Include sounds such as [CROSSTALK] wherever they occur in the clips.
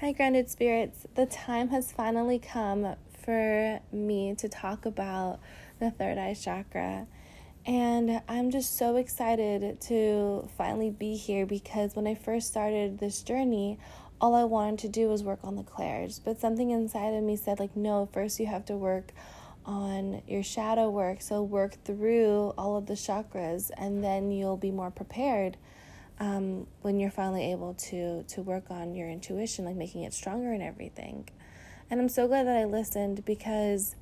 Hi, grounded spirits. The time has finally come for me to talk about the third eye chakra. And I'm just so excited to finally be here because when I first started this journey, all I wanted to do was work on the clairs. But something inside of me said, like, no, first you have to work on your shadow work. So work through all of the chakras and then you'll be more prepared um, when you're finally able to to work on your intuition, like making it stronger and everything. And I'm so glad that I listened because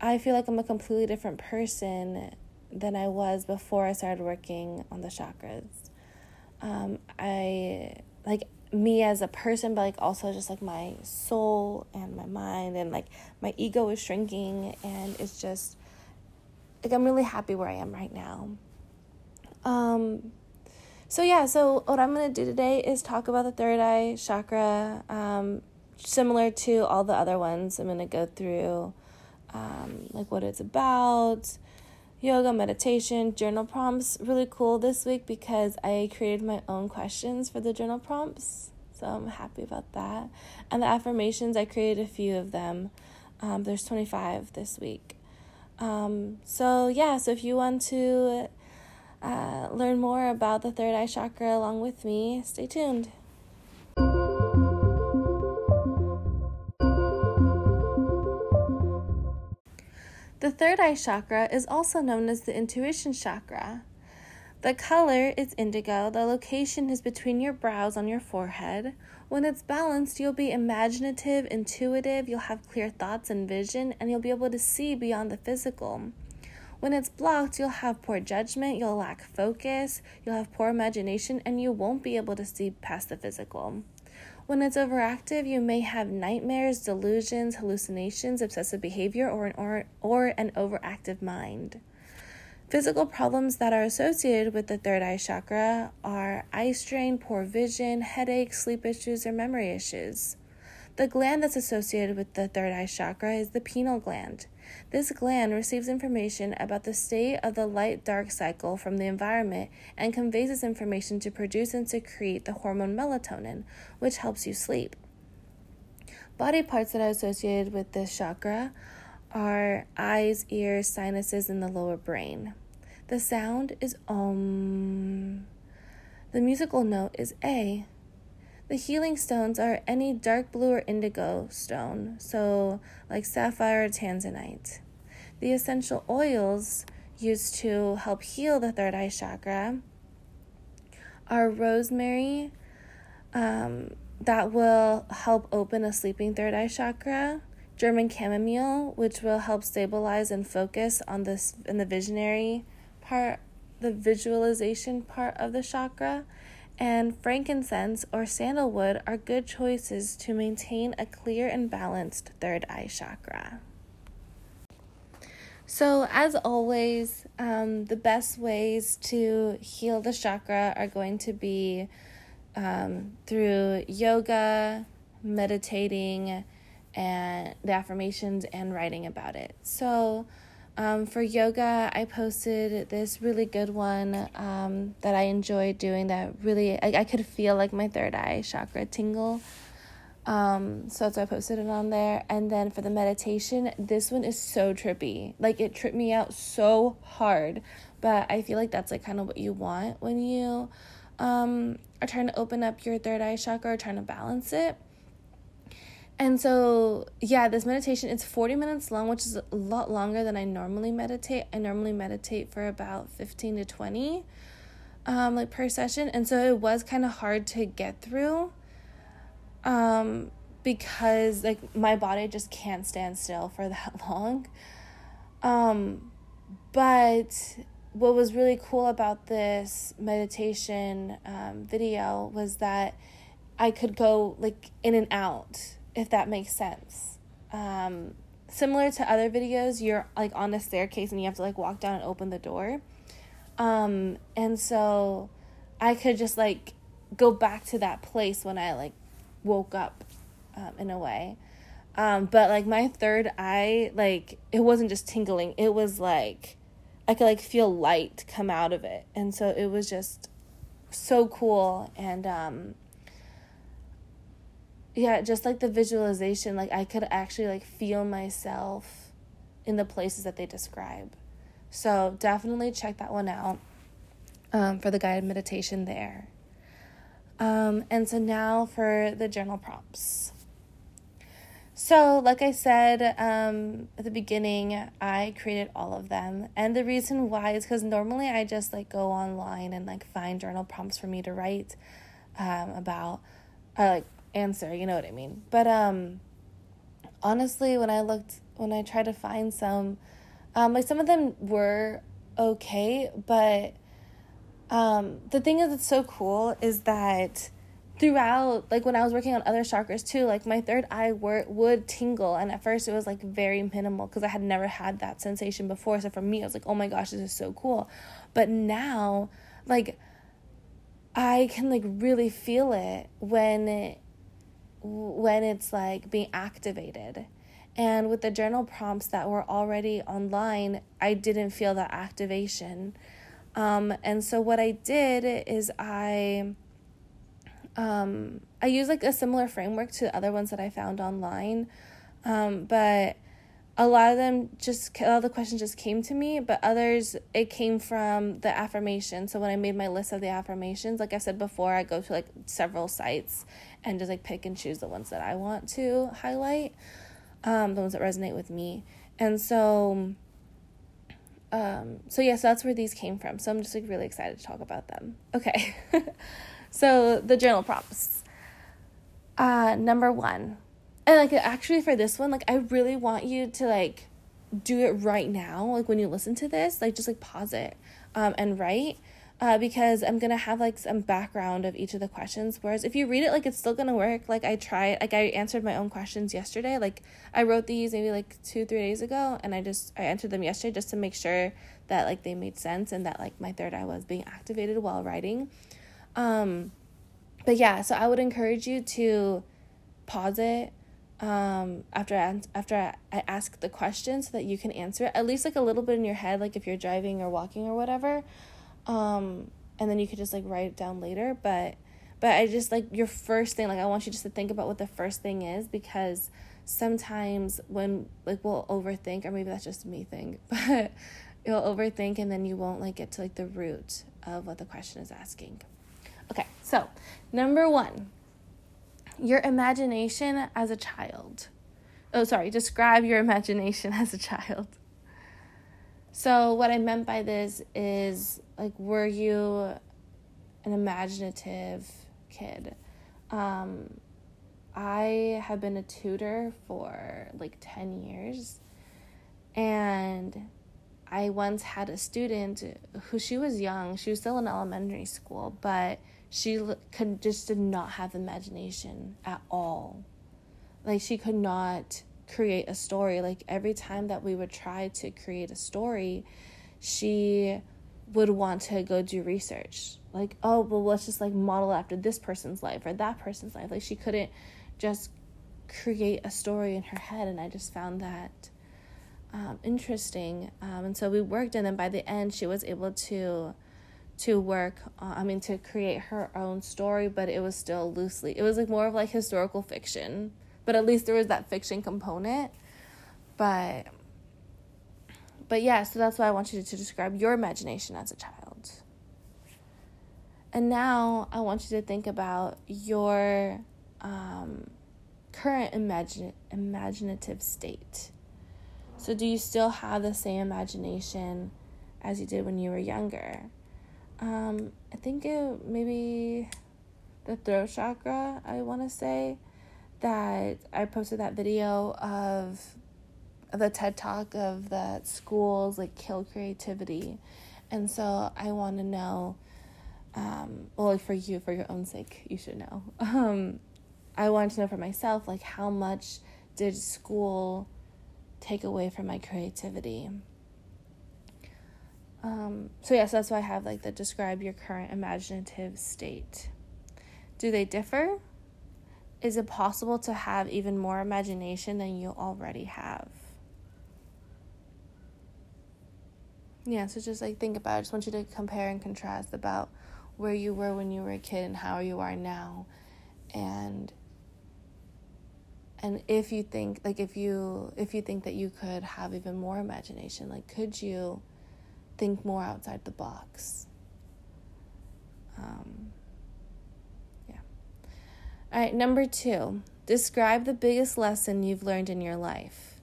I feel like I'm a completely different person than I was before I started working on the chakras. Um, I like me as a person, but like also just like my soul and my mind and like my ego is shrinking and it's just like I'm really happy where I am right now. Um, so, yeah, so what I'm going to do today is talk about the third eye chakra. Um, similar to all the other ones, I'm going to go through um, like what it's about, yoga, meditation, journal prompts. Really cool this week because I created my own questions for the journal prompts. So I'm happy about that. And the affirmations, I created a few of them. Um, there's 25 this week. Um, so, yeah, so if you want to uh, learn more about the third eye chakra along with me, stay tuned. The third eye chakra is also known as the intuition chakra. The color is indigo. The location is between your brows on your forehead. When it's balanced, you'll be imaginative, intuitive, you'll have clear thoughts and vision, and you'll be able to see beyond the physical. When it's blocked, you'll have poor judgment, you'll lack focus, you'll have poor imagination, and you won't be able to see past the physical. When it's overactive, you may have nightmares, delusions, hallucinations, obsessive behavior, or an, or, or an overactive mind. Physical problems that are associated with the third eye chakra are eye strain, poor vision, headaches, sleep issues, or memory issues. The gland that's associated with the third eye chakra is the pineal gland. This gland receives information about the state of the light dark cycle from the environment and conveys this information to produce and secrete the hormone melatonin, which helps you sleep. Body parts that are associated with this chakra are eyes, ears, sinuses, and the lower brain. The sound is Om. The musical note is A. The healing stones are any dark blue or indigo stone, so like sapphire or tanzanite. The essential oils used to help heal the third eye chakra are rosemary, um, that will help open a sleeping third eye chakra. German chamomile, which will help stabilize and focus on this in the visionary part, the visualization part of the chakra, and frankincense or sandalwood are good choices to maintain a clear and balanced third eye chakra. So, as always, um, the best ways to heal the chakra are going to be um, through yoga, meditating, and the affirmations and writing about it. So, um, for yoga, I posted this really good one um, that I enjoyed doing that really, I, I could feel like my third eye chakra tingle. Um, so that's why I posted it on there. And then for the meditation, this one is so trippy. Like it tripped me out so hard. But I feel like that's like kind of what you want when you um, are trying to open up your third eye chakra or trying to balance it. And so, yeah, this meditation it's 40 minutes long, which is a lot longer than I normally meditate. I normally meditate for about 15 to 20 um like per session, and so it was kind of hard to get through um because like my body just can't stand still for [LAUGHS] that long. Um but what was really cool about this meditation um, video was that I could go like in and out if that makes sense. Um, similar to other videos, you're like on a staircase and you have to like walk down and open the door. Um, and so I could just like go back to that place when I like woke up um, in a way. Um, but like my third eye, like it wasn't just tingling, it was like I could like feel light come out of it. And so it was just so cool and um yeah, just like the visualization, like I could actually like feel myself in the places that they describe. So definitely check that one out um, for the guided meditation there. Um, and so now for the journal prompts. So, like I said um, at the beginning, I created all of them. And the reason why is because normally I just like go online and like find journal prompts for me to write um, about, or like answer, you know what I mean? But um, honestly, when I looked, when I tried to find some, um, like some of them were okay, but um, the thing is, it's so cool is that throughout like when I was working on other chakras too, like my third eye were, would tingle and at first it was like very minimal because I had never had that sensation before. So for me, I was like, oh my gosh, this is so cool. But now, like I can like really feel it when when it's like being activated. And with the journal prompts that were already online, I didn't feel that activation. Um, and so what I did is I um, I use like a similar framework to the other ones that I found online, um, but a lot of them just a lot of the questions just came to me, but others it came from the affirmation. So when I made my list of the affirmations, like I said before, I go to like several sites and just like pick and choose the ones that I want to highlight, um, the ones that resonate with me, and so. Um, so yes, yeah, so that's where these came from. So I'm just like really excited to talk about them. Okay. [LAUGHS] So the journal prompts. Uh, number one, and like actually for this one, like I really want you to like do it right now. Like when you listen to this, like just like pause it, um, and write. Uh, because I'm gonna have like some background of each of the questions. Whereas if you read it, like it's still gonna work. Like I tried, like I answered my own questions yesterday. Like I wrote these maybe like two, three days ago, and I just I answered them yesterday just to make sure that like they made sense and that like my third eye was being activated while writing. Um, but yeah, so I would encourage you to pause it um, after I, after I ask the question so that you can answer it at least like a little bit in your head, like if you're driving or walking or whatever. Um, and then you could just like write it down later. But but I just like your first thing, like I want you just to think about what the first thing is because sometimes when like we'll overthink or maybe that's just me thing, [LAUGHS] but you'll overthink and then you won't like get to like the root of what the question is asking. Okay, so number one, your imagination as a child. Oh, sorry, describe your imagination [LAUGHS] as a child. So, what I meant by this is like, were you an imaginative kid? Um, I have been a tutor for like 10 years, and I once had a student who she was young, she was still in elementary school, but she could just did not have imagination at all. Like she could not create a story. Like every time that we would try to create a story, she would want to go do research. Like, oh, well, let's just like model after this person's life or that person's life. Like she couldn't just create a story in her head, and I just found that um, interesting. Um, and so we worked, and then by the end, she was able to to work uh, i mean to create her own story but it was still loosely it was like more of like historical fiction but at least there was that fiction component. But but yeah so that's why i want you to describe your imagination as a child. And now i want you to think about your um, current imagine, imaginative state. So do you still have the same imagination as you did when you were younger? Um, I think it maybe the throat chakra, I want to say that I posted that video of the TED talk of that schools like kill creativity. And so I want to know um, well, for you, for your own sake, you should know. [LAUGHS] Um, I want to know for myself, like, how much did school take away from my creativity? Um, so yes, that's why I have like the describe your current imaginative state. Do they differ? Is it possible to have even more imagination than you already have? Yeah, so just like think about it. I just want you to compare and contrast about where you were when you were a kid and how you are now. And and if you think like if you if you think that you could have even more imagination like could you think more outside the box um, all right number two. Describe the biggest lesson you've learned in your life.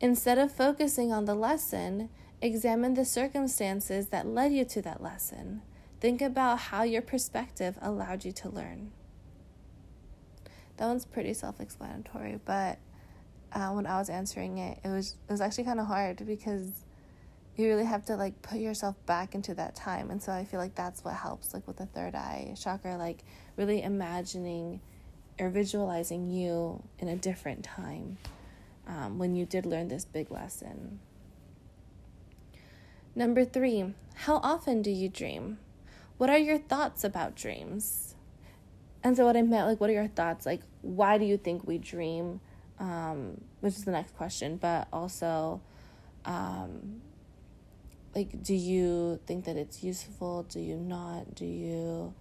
Instead of focusing on the lesson examine the circumstances that led you to that lesson. Think about how your perspective allowed you to learn. That one's pretty self-explanatory, but uh, when I was answering it, it was it was actually kind of hard because you really have to like put yourself back into that time, and so I feel like that's what helps, like with the third eye chakra, like really imagining or visualizing you in a different time um, when you did learn this big lesson. Number three, how often do you dream? What are your thoughts about dreams? And so what I meant, like, what are your thoughts? Like, why do you think we dream? Um, which is the next question, but also, um, like, do you think that it's useful? Do you not? Do you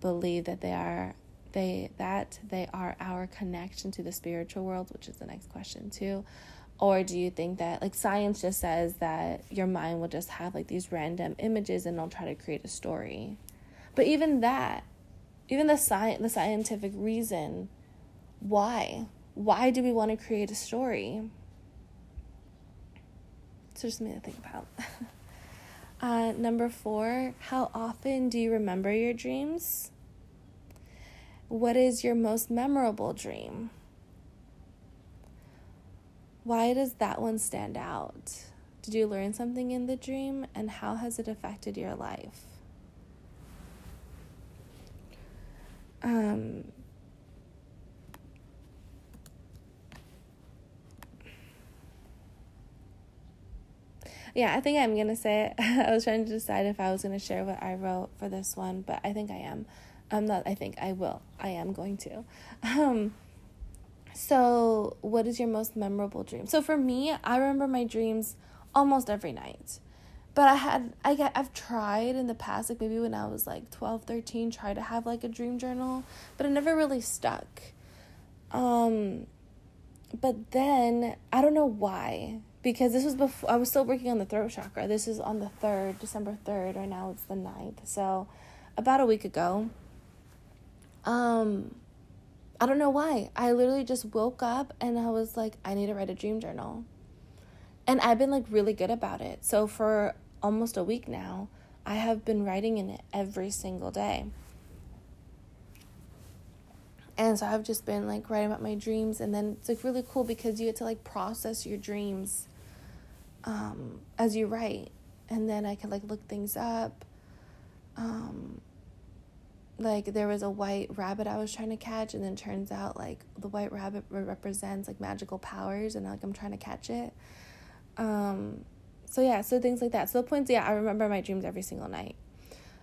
believe that they are they that they are our connection to the spiritual world, which is the next question too? Or do you think that like science just says that your mind will just have like these random images and it'll try to create a story? But even that, even the sci- the scientific reason why why do we want to create a story it's just something to think about [LAUGHS] uh, number four how often do you remember your dreams? What is your most memorable dream? Why does that one stand out? Did you learn something in the dream and how has it affected your life? Um, yeah, I think I'm gonna say it. [LAUGHS] I was trying to decide if I was gonna share what I wrote for this one, but I think I am. I'm not. I think I will. I am going to. [LAUGHS] Um, so, what is your most memorable dream? So for me, I remember my dreams almost every night but i had i get i've tried in the past like maybe when i was like 12 13 try to have like a dream journal but it never really stuck um but then i don't know why because this was before i was still working on the throat chakra. This is on the 3rd december 3rd right now it's the 9th so about a week ago um i don't know why. I literally just woke up and i was like i need to write a dream journal. And I've been like really good about it. So for almost a week now, I have been writing in it every single day. And so I've just been like writing about my dreams. And then it's like really cool because you get to like process your dreams um, as you write. And then I can like look things up. Um, like there was a white rabbit I was trying to catch and then turns out like the white rabbit represents like magical powers and like I'm trying to catch it. Um, so yeah, so things like that. So the points, yeah, I remember my dreams every single night.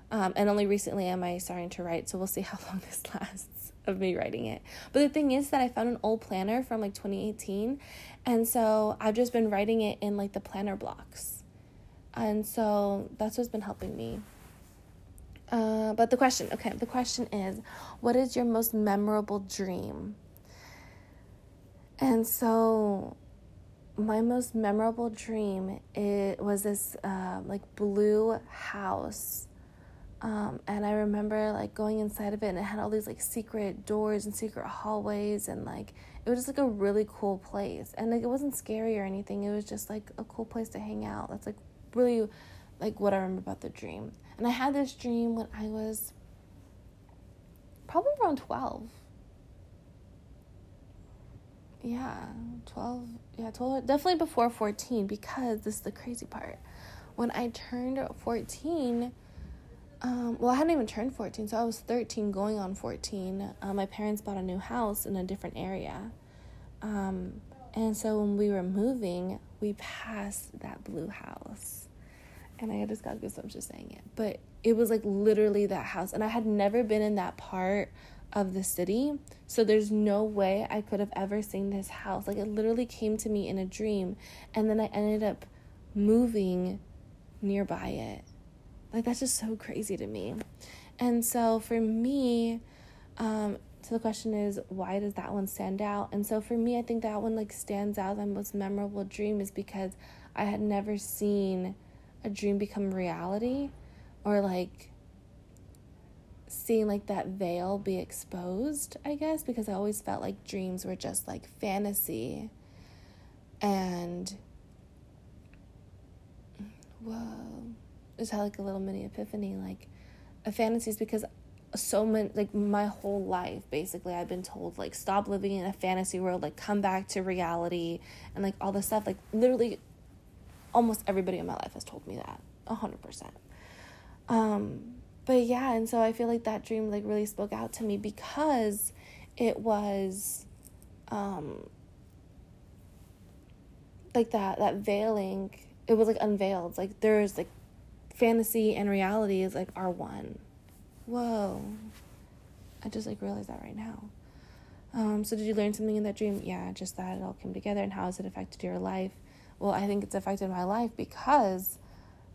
Um, and only recently am I starting to write, so we'll see [LAUGHS] how long this [LAUGHS] lasts of me writing it. But the thing is that I found an old planner from like 2018, and so I've just been writing it in like the planner blocks. And so that's what's been helping me. Uh, but the question, okay, the question is, what is your most memorable dream? And so my most memorable dream it was this uh, like blue house um, and i remember like going inside of it and it had all these like secret doors and secret hallways and like it was just like a really cool place. And like it wasn't scary or anything. It was just like a cool place to hang out. That's like really like what i remember about the dream. And i had this dream when i was probably around 12 yeah 12 yeah 12 definitely before 14 because this is the crazy part. When i turned 14 um, well i hadn't even turned 14 so i was 13 going on 14 uh, my parents bought a new house in a different area um, and so when we were moving we passed that blue house and i just got goosebumps just saying it but it was like literally that house and i had never been in that part of the city. So there's no way I could have ever seen this house. Like it literally came to me in a dream and then I ended up moving nearby it. Like that's just so crazy to me. And so for me, um, so the question is, why does that one stand out? And so for me, I think that one like stands out. The most memorable dream is because I had never seen a dream become reality or like seeing like that veil be exposed, I guess, because I always felt like dreams were just like fantasy. And whoa, just had like a little mini epiphany. Like a fantasy is because so many like my whole life basically I've been told like stop living in a fantasy world, like come back to reality and like all this stuff. Like literally almost everybody in my life has told me that. a hundred percent. Um but yeah, and so I feel like that dream like really spoke out to me because it was um like that that veiling it was like unveiled like there's like fantasy and reality is like are one. Whoa. I just like realized that right now. Um so did you learn something in that dream? Yeah just that it all came together. And how has it affected your life? Well i think it's affected my life because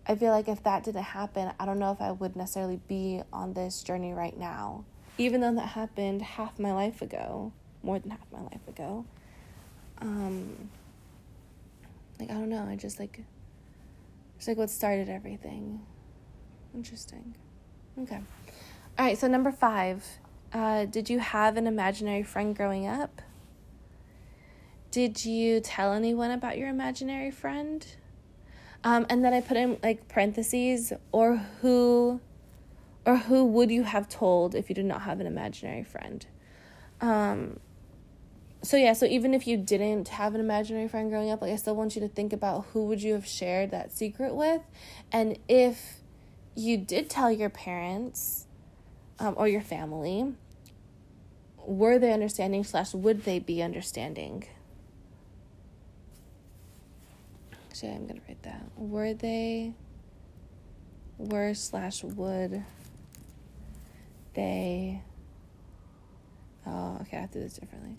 I feel like if that didn't happen, I don't know if I would necessarily be on this journey right now. Even though that happened half my life ago, more than half my life ago. Um like I don't know, I just like it's like what started everything. Interesting. Okay. All right, so number 5. Uh did you have an imaginary friend growing up? Did you tell anyone about your imaginary friend? Um, and then I put in like parentheses or who or who would you have told if you did not have an imaginary friend? Um, so yeah, so even if you didn't have an imaginary friend growing up, like I still want you to think about who would you have shared that secret with, and if you did tell your parents um, or your family, were they understanding slash would they be understanding? Actually, I'm gonna write that. Were they were slash would they oh okay, I have to do this differently.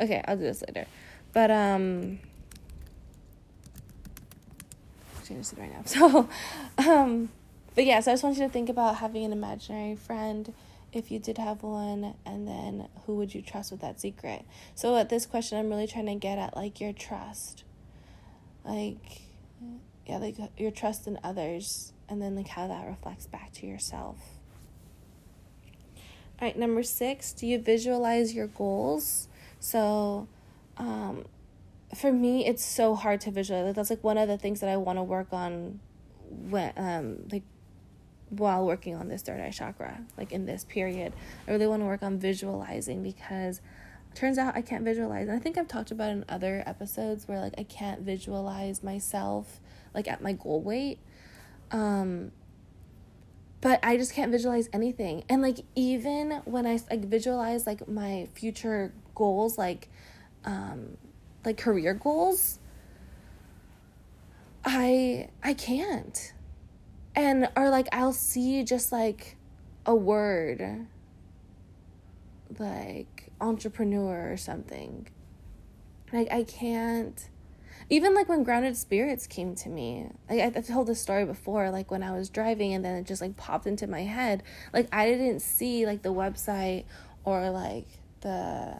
Okay, I'll do this later. But um actually just right now. [LAUGHS] So um but yeah, so I just want you to think about having an imaginary friend if you did have one and then who would you trust with that secret so at this question i'm really trying to get at like your trust like yeah like your trust in others and then like how that reflects back to yourself all right number six do you visualize your goals so um for me it's so hard to visualize that's like one of the things that i want to work on when um like while working on this third eye chakra like in this period i really want to work on visualizing because turns out I can't visualize. And I think I've talked about in other episodes where like I can't visualize myself like at my goal weight. Um but I just can't visualize anything. And like even when I like visualize like my future goals like um like career goals I I can't. And or like I'll see just like a word like entrepreneur or something. Like I can't even like when grounded spirits came to me like I, I told this story before like when i was driving and then it just like popped into my head like i didn't see like the website or like the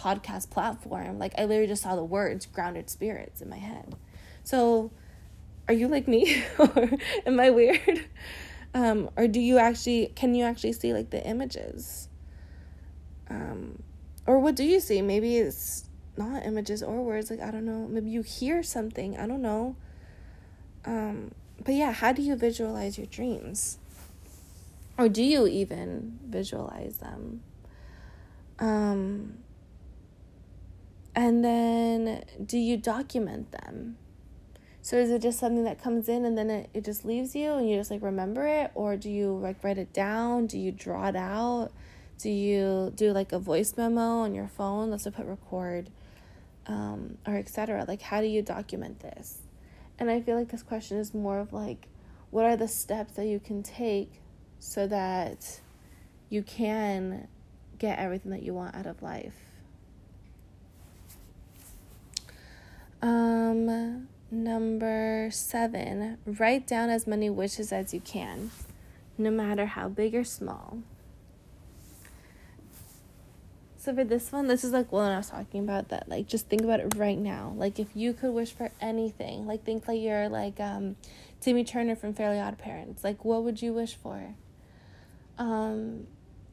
podcast platform like i literally just saw the words grounded spirits in my head so are you like me [LAUGHS] or am i weird um or do you actually can you actually see like the images um, or what do you see? Maybe it's not images or words. Like, I don't know. Maybe you hear something. I don't know. Um, but yeah, how do you visualize your dreams? Or do you even visualize them? Um, and then do you document them? So is it just something that comes in and then it, it just leaves you and you just like remember it? Or do you like write it down? Do you draw it out? Do you do like a voice memo on your phone? Let's put record, um, or etc. Like, how do you document this? And I feel like this question is more of like, what are the steps that you can take so that you can get everything that you want out of life? Um, number seven, write down as many wishes as you can, no matter how big or small. So for this one, this is like one I was talking about that like just think about it right now. Like if you could wish for anything, like think like you're like um Timmy Turner from Fairly Odd Parents. Like what would you wish for? Um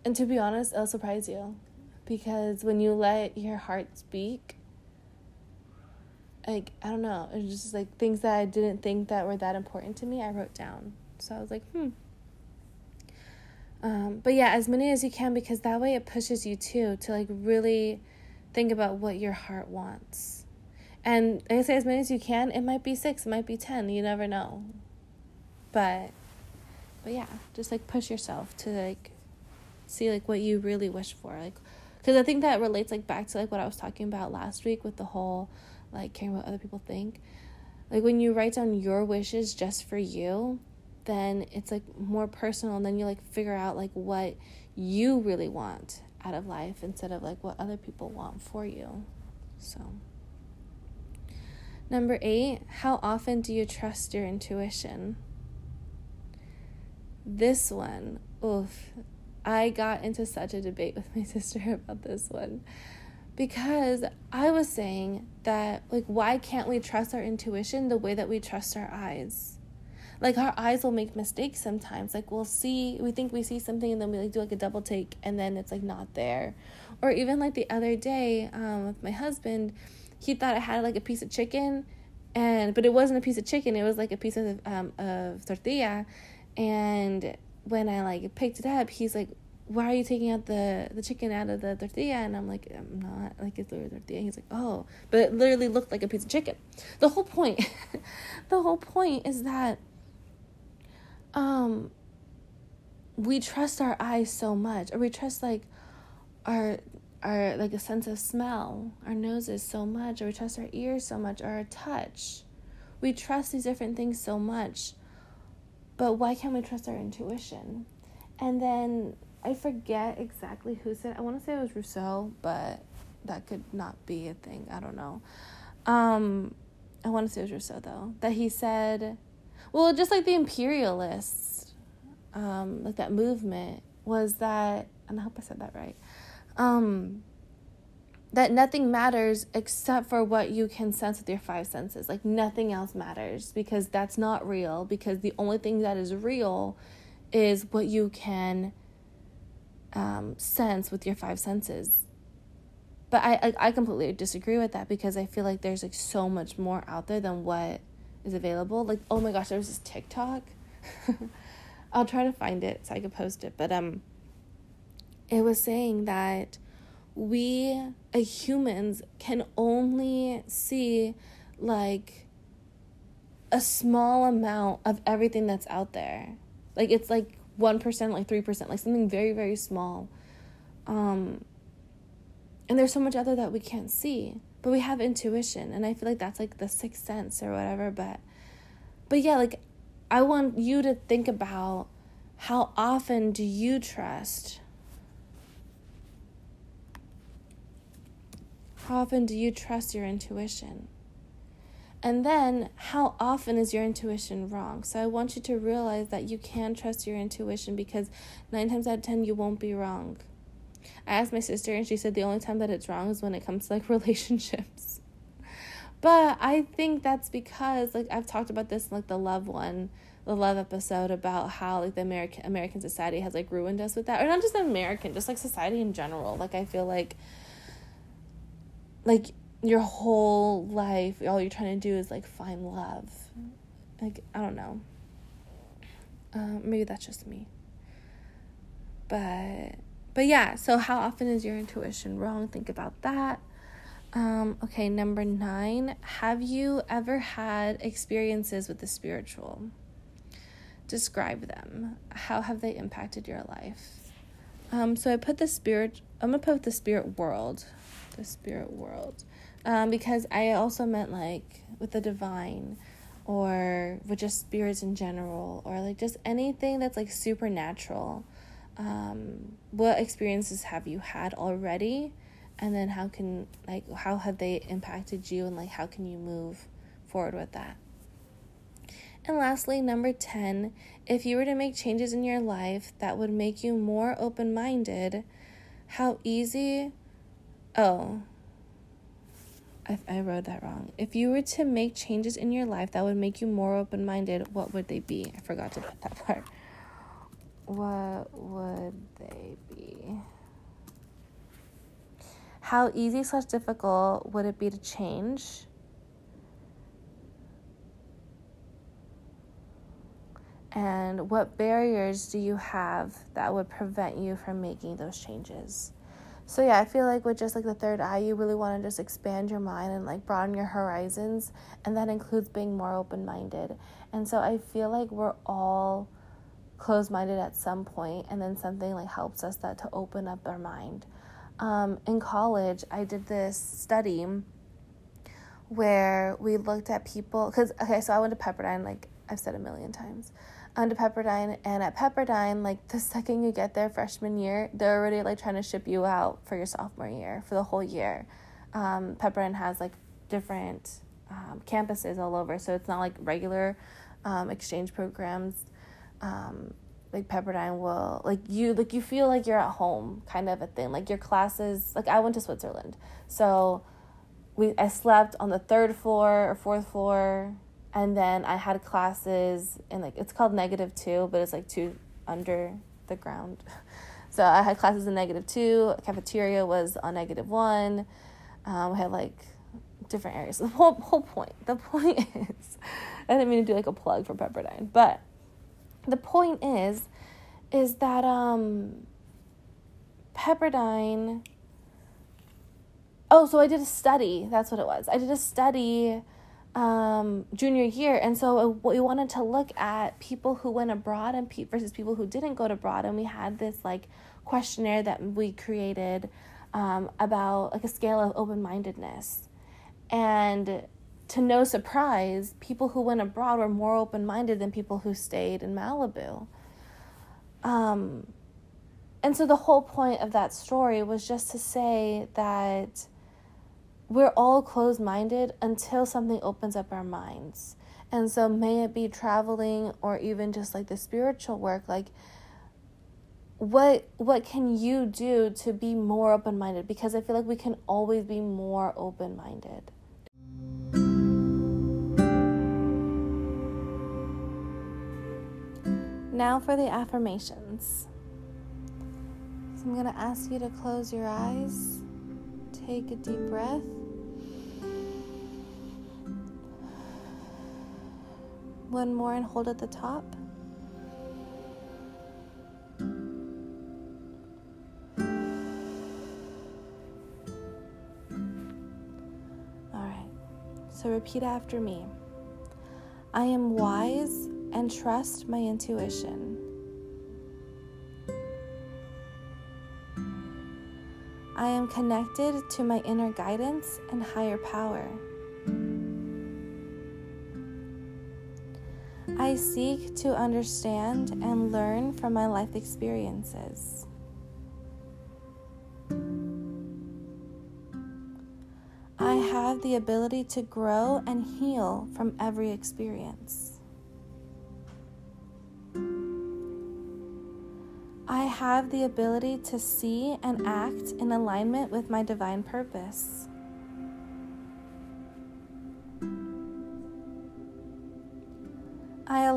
and to be honest, it'll surprise you. Because when you let your heart speak, like I don't know, it's just like things that I didn't think that were that important to me, I wrote down. So I was like, hmm, um, but yeah, as many as you can because that way it pushes you too to like really think about what your heart wants. And like I say, as many as you can. It might be six, it might be ten. You never know. But, but yeah, just like push yourself to like see like what you really wish for, like, because I think that relates like back to like what I was talking about last week with the whole like caring what other people think. Like when you write down your wishes just for you, then it's like more personal and then you like figure out like what you really want out of life instead of like what other people want for you. So Number 8, how often do you trust your intuition? This one, oof. I got into such a debate [LAUGHS] with my sister about this one because I was saying that like why can't we trust our intuition the way that we trust our eyes? like our eyes will make mistakes sometimes. Like we'll see we think we see something and then we like do like a double take and then it's like not there. Or even like the other day um, with my husband he thought i had like a piece of chicken and but it wasn't a piece of chicken it was like a piece of um, of tortilla. And when i like picked it up he's like why are you taking out the the chicken out of the tortilla? And i'm like i'm not like it's a tortilla. He's like oh. But it literally looked like a piece of chicken. The whole point [LAUGHS] the whole point is that um we trust our eyes so much or we trust like our our like a sense of smell our noses so much or we trust our ears so much or our touch. We trust these different things so much but why can't we trust our intuition? And then i forget exactly who said i want to say it was rousseau but that could not be a thing i don't know um i want to say it was rousseau though that he said well, just like the imperialists, um, like that movement was that, and I hope I said that right, um, that nothing matters except for what you can sense with your five senses. Like nothing else matters because that's not real. Because the only thing that is real is what you can um, sense with your five senses. But I, I I completely disagree with that because I feel like there's like so much more out there than what is available. Like, oh my gosh, there was this TikTok. [LAUGHS] I'll try to find it so I can post it. But um it was saying that we as humans can only see like a small amount of everything that's out there. Like it's like 1%, like 3%, like something very very small. Um and there's so much other that we can't see but we have intuition and i feel like that's like the sixth sense or whatever but but yeah like i want you to think about how often do you trust how often do you trust your intuition and then how often is your intuition wrong so i want you to realize that you can trust your intuition because nine times out of ten you won't be wrong I asked my sister, and she said the only time that it's wrong is when it comes to like [LAUGHS] relationships. But I think that's because like I've talked about this in like the love one, the love episode about how like the American American society has like ruined us with that. Or not just American, just like society in general. Like I feel like like your whole life all you're trying to do is like find love. Like I don't know. Uh, maybe that's just me. But but yeah, so how often is your intuition wrong? Think about that. Um, okay, number nine. Have you ever had experiences with the spiritual? Describe them. How have they impacted your life? Um, so I put the spirit, I'm gonna put the spirit world, the spirit world, um, because I also meant like with the divine or with just spirits in general or like just anything that's like supernatural. Um, what experiences have you had already? And then how can like how have they impacted you and like how can you move forward with that? And lastly number 10 if you were to make changes in your life that would make you more open-minded how easy Oh, I, I wrote that wrong. If you were to make changes in your life that would make you more open minded, what would they be? I forgot to put that [LAUGHS] part. What would they be? How easy slash difficult would it be to change? And what barriers do you have that would prevent you from making those changes? So yeah, I feel like with just like the third eye, you really want to just expand your mind and like broaden your horizons, and that includes being more open-minded. And so I feel like we're all closed-minded at some point, and then something like helps us that to open up our mind. Um, in college, I did this study where we looked at people because okay, so I went to Pepperdine, like I've said a million times onto Pepperdine, and at Pepperdine, like the second you get there freshman year, they're already like trying to ship you out for your sophomore year for the whole year. Um, Pepperdine has like different um, campuses all over, so it's not like regular um, exchange programs. Um, like Pepperdine will like you like you feel like you're at home kind of a thing. Like your classes, like I went to Switzerland, so we I slept on the third floor or fourth floor and then I had classes in like it's called negative two, but it's like two under the ground. [LAUGHS] So I had classes in negative two. Cafeteria was on negative one. Um, we had like different areas. [LAUGHS] The whole whole point. The point [LAUGHS] is, I didn't mean to do like a plug for Pepperdine, but the point is, is that um, Pepperdine. Oh, so I did a study. That's what it was. I did a study um, junior year. And so we wanted to look at people who went abroad and pe- versus people who didn't go to abroad. And we had this like questionnaire that we created um, about like a scale of open mindedness. And to no surprise, people who went abroad were more open minded than people who stayed in Malibu. Um, and so the whole point of that story was just to say that we're all closed minded until something opens up our minds. And so, may it be traveling or even just like the spiritual work, like what what can you do to be more open minded? Because I feel like we can always be more open minded. Now for the affirmations. So I'm going to ask you to close your eyes, take a deep breath. One more and hold at the top. So repeat after me. I am wise and trust my intuition. I am connected to my inner guidance and higher power. I seek to understand and learn from my life experiences. I have the ability to grow and heal from every experience. I have the ability to see and act in alignment with my divine purpose.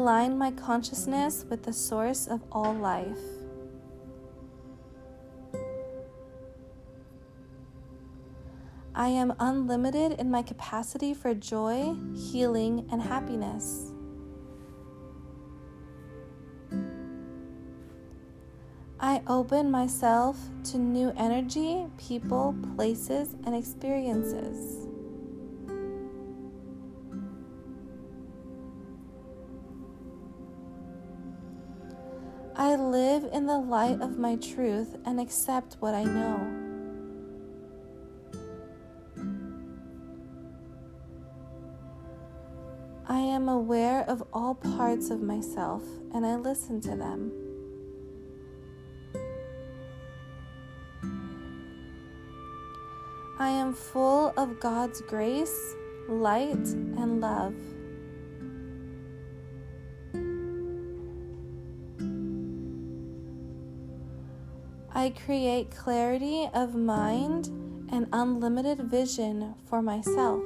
Align my consciousness with the source of all life. I am unlimited in my capacity for joy, healing, and happiness. I open myself to new energy, people, places, and experiences. In the light of my truth and accept what I know. I am aware of all parts of myself and I listen to them. I am full of God's grace, light, and love. I create clarity of mind and unlimited vision for myself.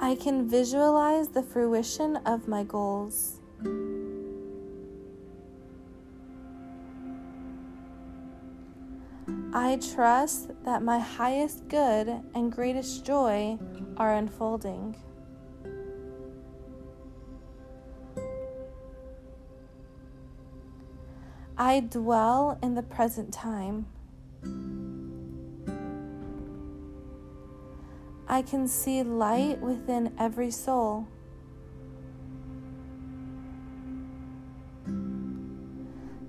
I can visualize the fruition of my goals. I trust that my highest good and greatest joy are unfolding. I dwell in the present time. I can see light within every soul.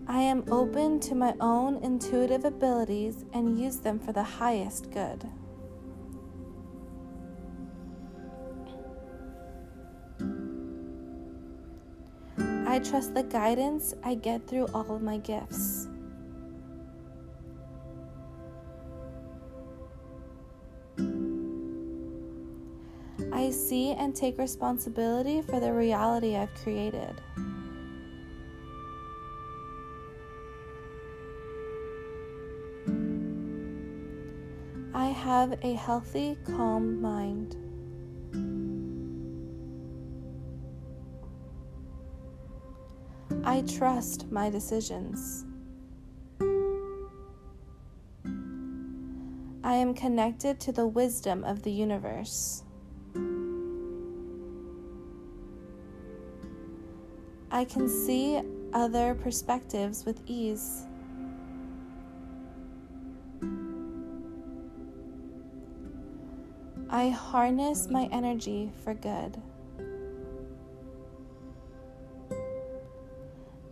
I am open to my own intuitive abilities and use them for the highest good. I trust the guidance I get through all of my gifts. I see and take responsibility for the reality I've created. I have a healthy, calm mind. I trust my decisions. I am connected to the wisdom of the universe. I can see other perspectives with ease. I harness my energy for good.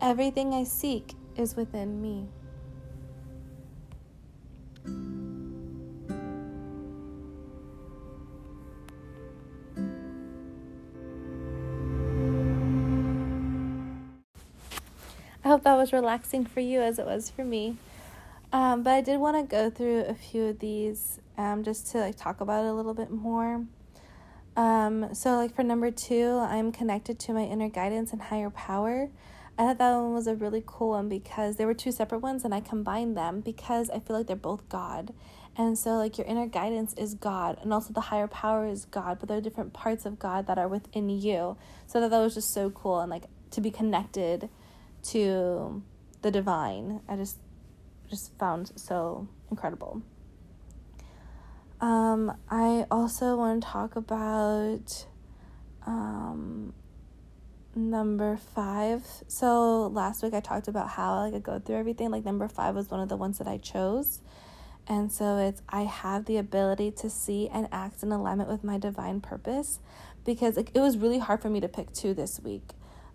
Everything I seek is within me. I hope that was relaxing for you as it was for me. Um, but I did want to go through a few of these um, just to like talk about it a little bit more. Um, so like for number two, I'm connected to my inner guidance and higher power. I thought that one was a really cool one because there were two separate ones and I combined them because I feel like they're both God. And so, like, your inner guidance is God, and also the higher power is God, but there are different parts of God that are within you. So, that, that was just so cool, and like to be connected to the divine, I just just found so incredible. Um, I also want to talk about um, number five. So last week I talked about how like I go through everything. Like number five was one of the ones that I chose. And so it's I have the ability to see and act in alignment with my divine purpose because it, it was really hard for me to pick two this week.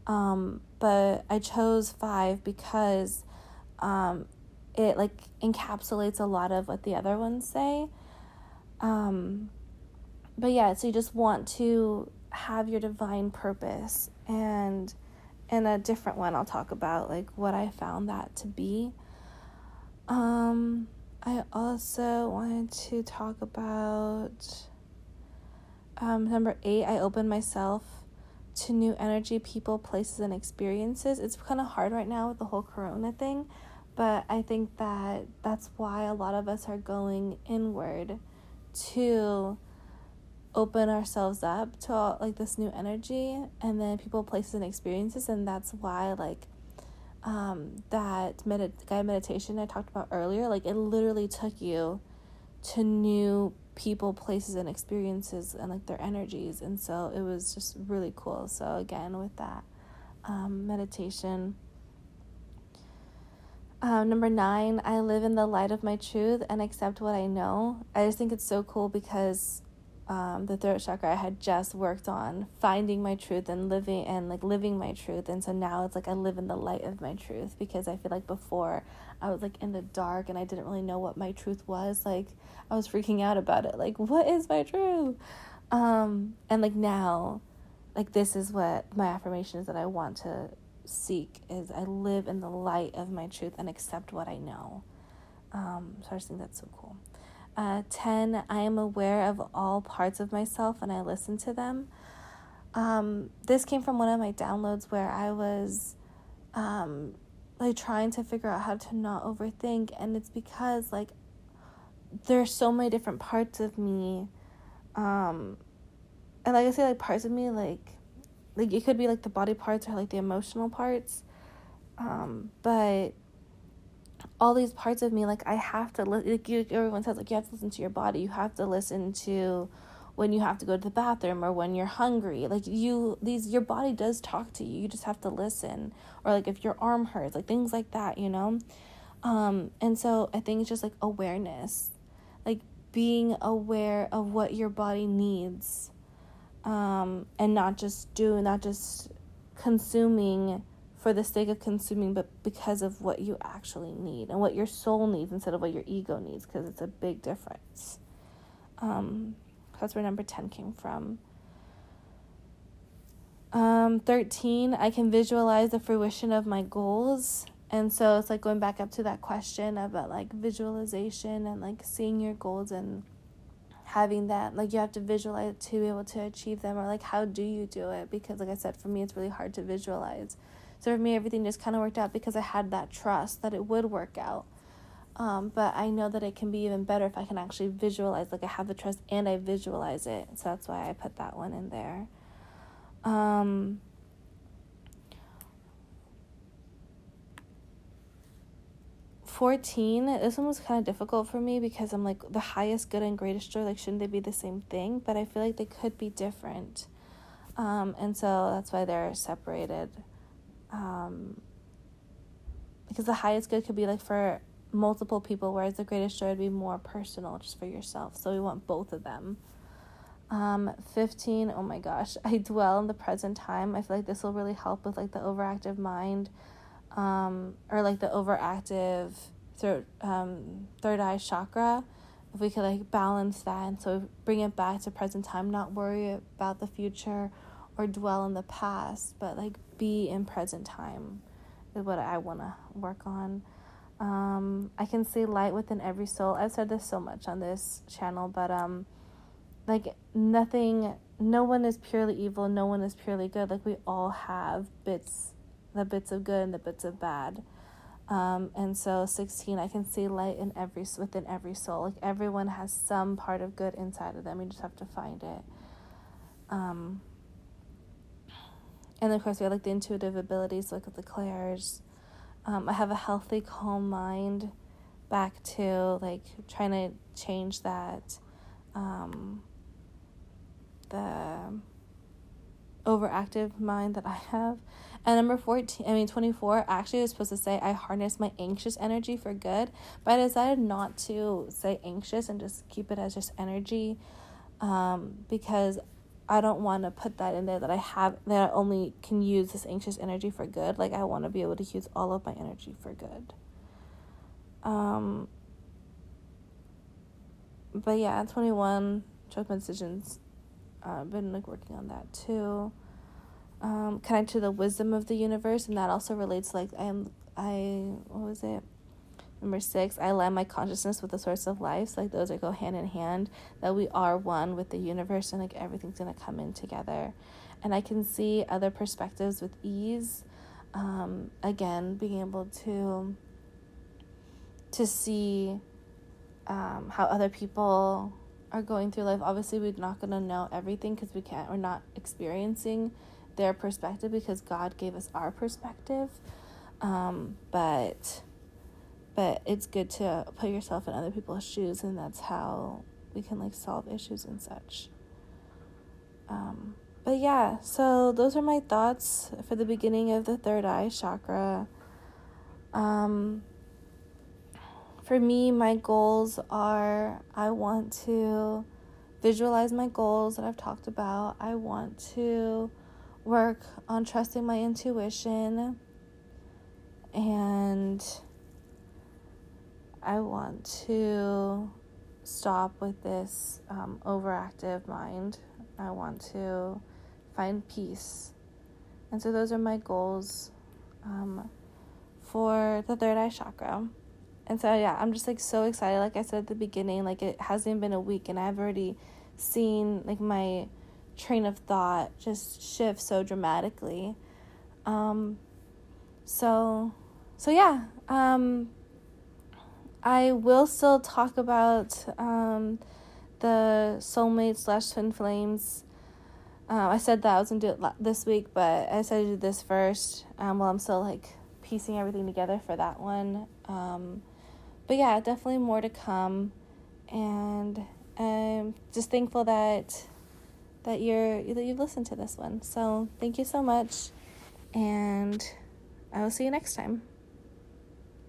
Um, but I chose five because um, it like encapsulates a lot of what the other ones say. Um, but yeah, so you just want to have your divine purpose and in a different one I'll talk about like what I found that to be. Um I also wanted to talk about um number 8 I open myself to new energy, people, places and experiences. It's kind of hard right now with the whole corona thing, but I think that that's why a lot of us are going inward to open ourselves up to all, like this new energy and then people places and experiences and that's why like um that med- guided meditation i talked about earlier like it literally took you to new people places and experiences and like their energies. And so it was just really cool. So again with that um, meditation. Um, number nine i live in the light of my truth and accept what i know. I just think it's so cool because um, the throat chakra I had just worked on finding my truth and living and like living my truth. And so now it's like I live in the light of my truth because I feel like before I was like in the dark and I didn't really know what my truth was like I was freaking out about it. Like what is my truth? Um and like now like this is what my affirmation is that I want to seek is I live in the light of my truth and accept what I know. Um so I just think that's so cool uh, 10, I am aware of all parts of myself and I listen to them. Um, this came from one of my downloads where I was um, like trying to figure out how to not overthink. And it's because, like, there's so many different parts of me. Um, and like I say, like parts of me, like, like it could be like the body parts or like the emotional parts. Um, but all these parts of me, like I have to, li- like you, everyone says, like you have to listen to your body. You have to listen to when you have to go to the bathroom or when you're hungry. Like you, these, your body does talk to you. You just have to listen. Or like if your arm hurts, like things like that, you know? Um, and so I think it's just like awareness, like being aware of what your body needs. Um, and not just doing, not just consuming for the sake of consuming, but because of what you actually need and what your soul needs instead of what your ego needs, because it's a big difference. Um, that's where number 10 came from. Um, 13, I can visualize the fruition of my goals. And so it's like going back up to that question about like visualization and like seeing your goals and having that like you have to visualize to be able to achieve them or like how do you do it because like i said for me it's really hard to visualize so for me, everything just kind of worked out because I had that trust that it would work out. Um, but I know that it can be even better if I can actually visualize, like I have the trust and I visualize it. So that's why I put that one in there. Um, Fourteen. This one was kind of difficult for me because I'm like the highest good and greatest joy. Like, shouldn't they be the same thing? But I feel like they could be different, um, and so that's why they're separated um, because the highest good could be like for multiple people, whereas the greatest joy would be more personal, just for yourself. So we want both of them. Um, 15, oh my gosh, I dwell in the present time. I feel like this will really help with like the overactive mind um, or like the overactive third, um, third eye chakra. If we could like balance that and so bring it back to present time, not worry about the future or dwell in the past, but like be in present time is what I want to work on. Um, I can see light within every soul. I've said this so much on this channel, but um, like nothing, no one is purely evil. No one is purely good. Like we all have bits, the bits of good and the bits of bad. Um, and so 16, I can see light in every within every soul. Like everyone has some part of good inside of them. You just have to find it. Um, and of course, we have like the intuitive abilities, like with the clairs. Um, I have a healthy, calm mind back to like trying to change that. Um, the overactive mind that I have. And number 14, I mean 24, actually I was supposed to say I harness my anxious energy for good, but I decided not to say anxious and just keep it as just energy um, because I don't want to put that in there that I have that I only can use this anxious energy for good. Like I want to be able to use all of my energy for good. Um but yeah, at 21 judgment decisions. Uh, I've been like working on that too. Um, connect to the wisdom of the universe, and that also relates like I am I what was it? Number six, I align my consciousness with the source of life. So, like, those are go hand in hand, that we are one with the universe and, like, everything's going to come in together. And I can see other perspectives with ease. Um, again, being able to to see um, how other people are going through life. Obviously, we're not going to know everything because we can't, we're not experiencing their perspective because God gave us our perspective. Um, but but it's good to put yourself in other people's shoes and that's how we can like solve issues and such. Um, but yeah so those are my thoughts for the beginning of the third eye chakra. Um, for me my goals are i want to visualize my goals that i've talked about. I want to work on trusting my intuition and I want to stop with this um, overactive mind. I want to find peace. And so, those are my goals um, for the third eye chakra. And so, yeah, I'm just like so excited. Like I said at the beginning, like it hasn't been a week, and I've already seen like my train of thought just shift so dramatically. Um, so so yeah um i will still talk about um the soulmate slash twin flames. Uh, i said that i was gonna do it this week but i decided to do this first um, while i'm still like piecing everything together for that one. Um, but yeah definitely more to come. And i'm just thankful that that you're that you've listened to this one. So thank you so much and I will see you next time.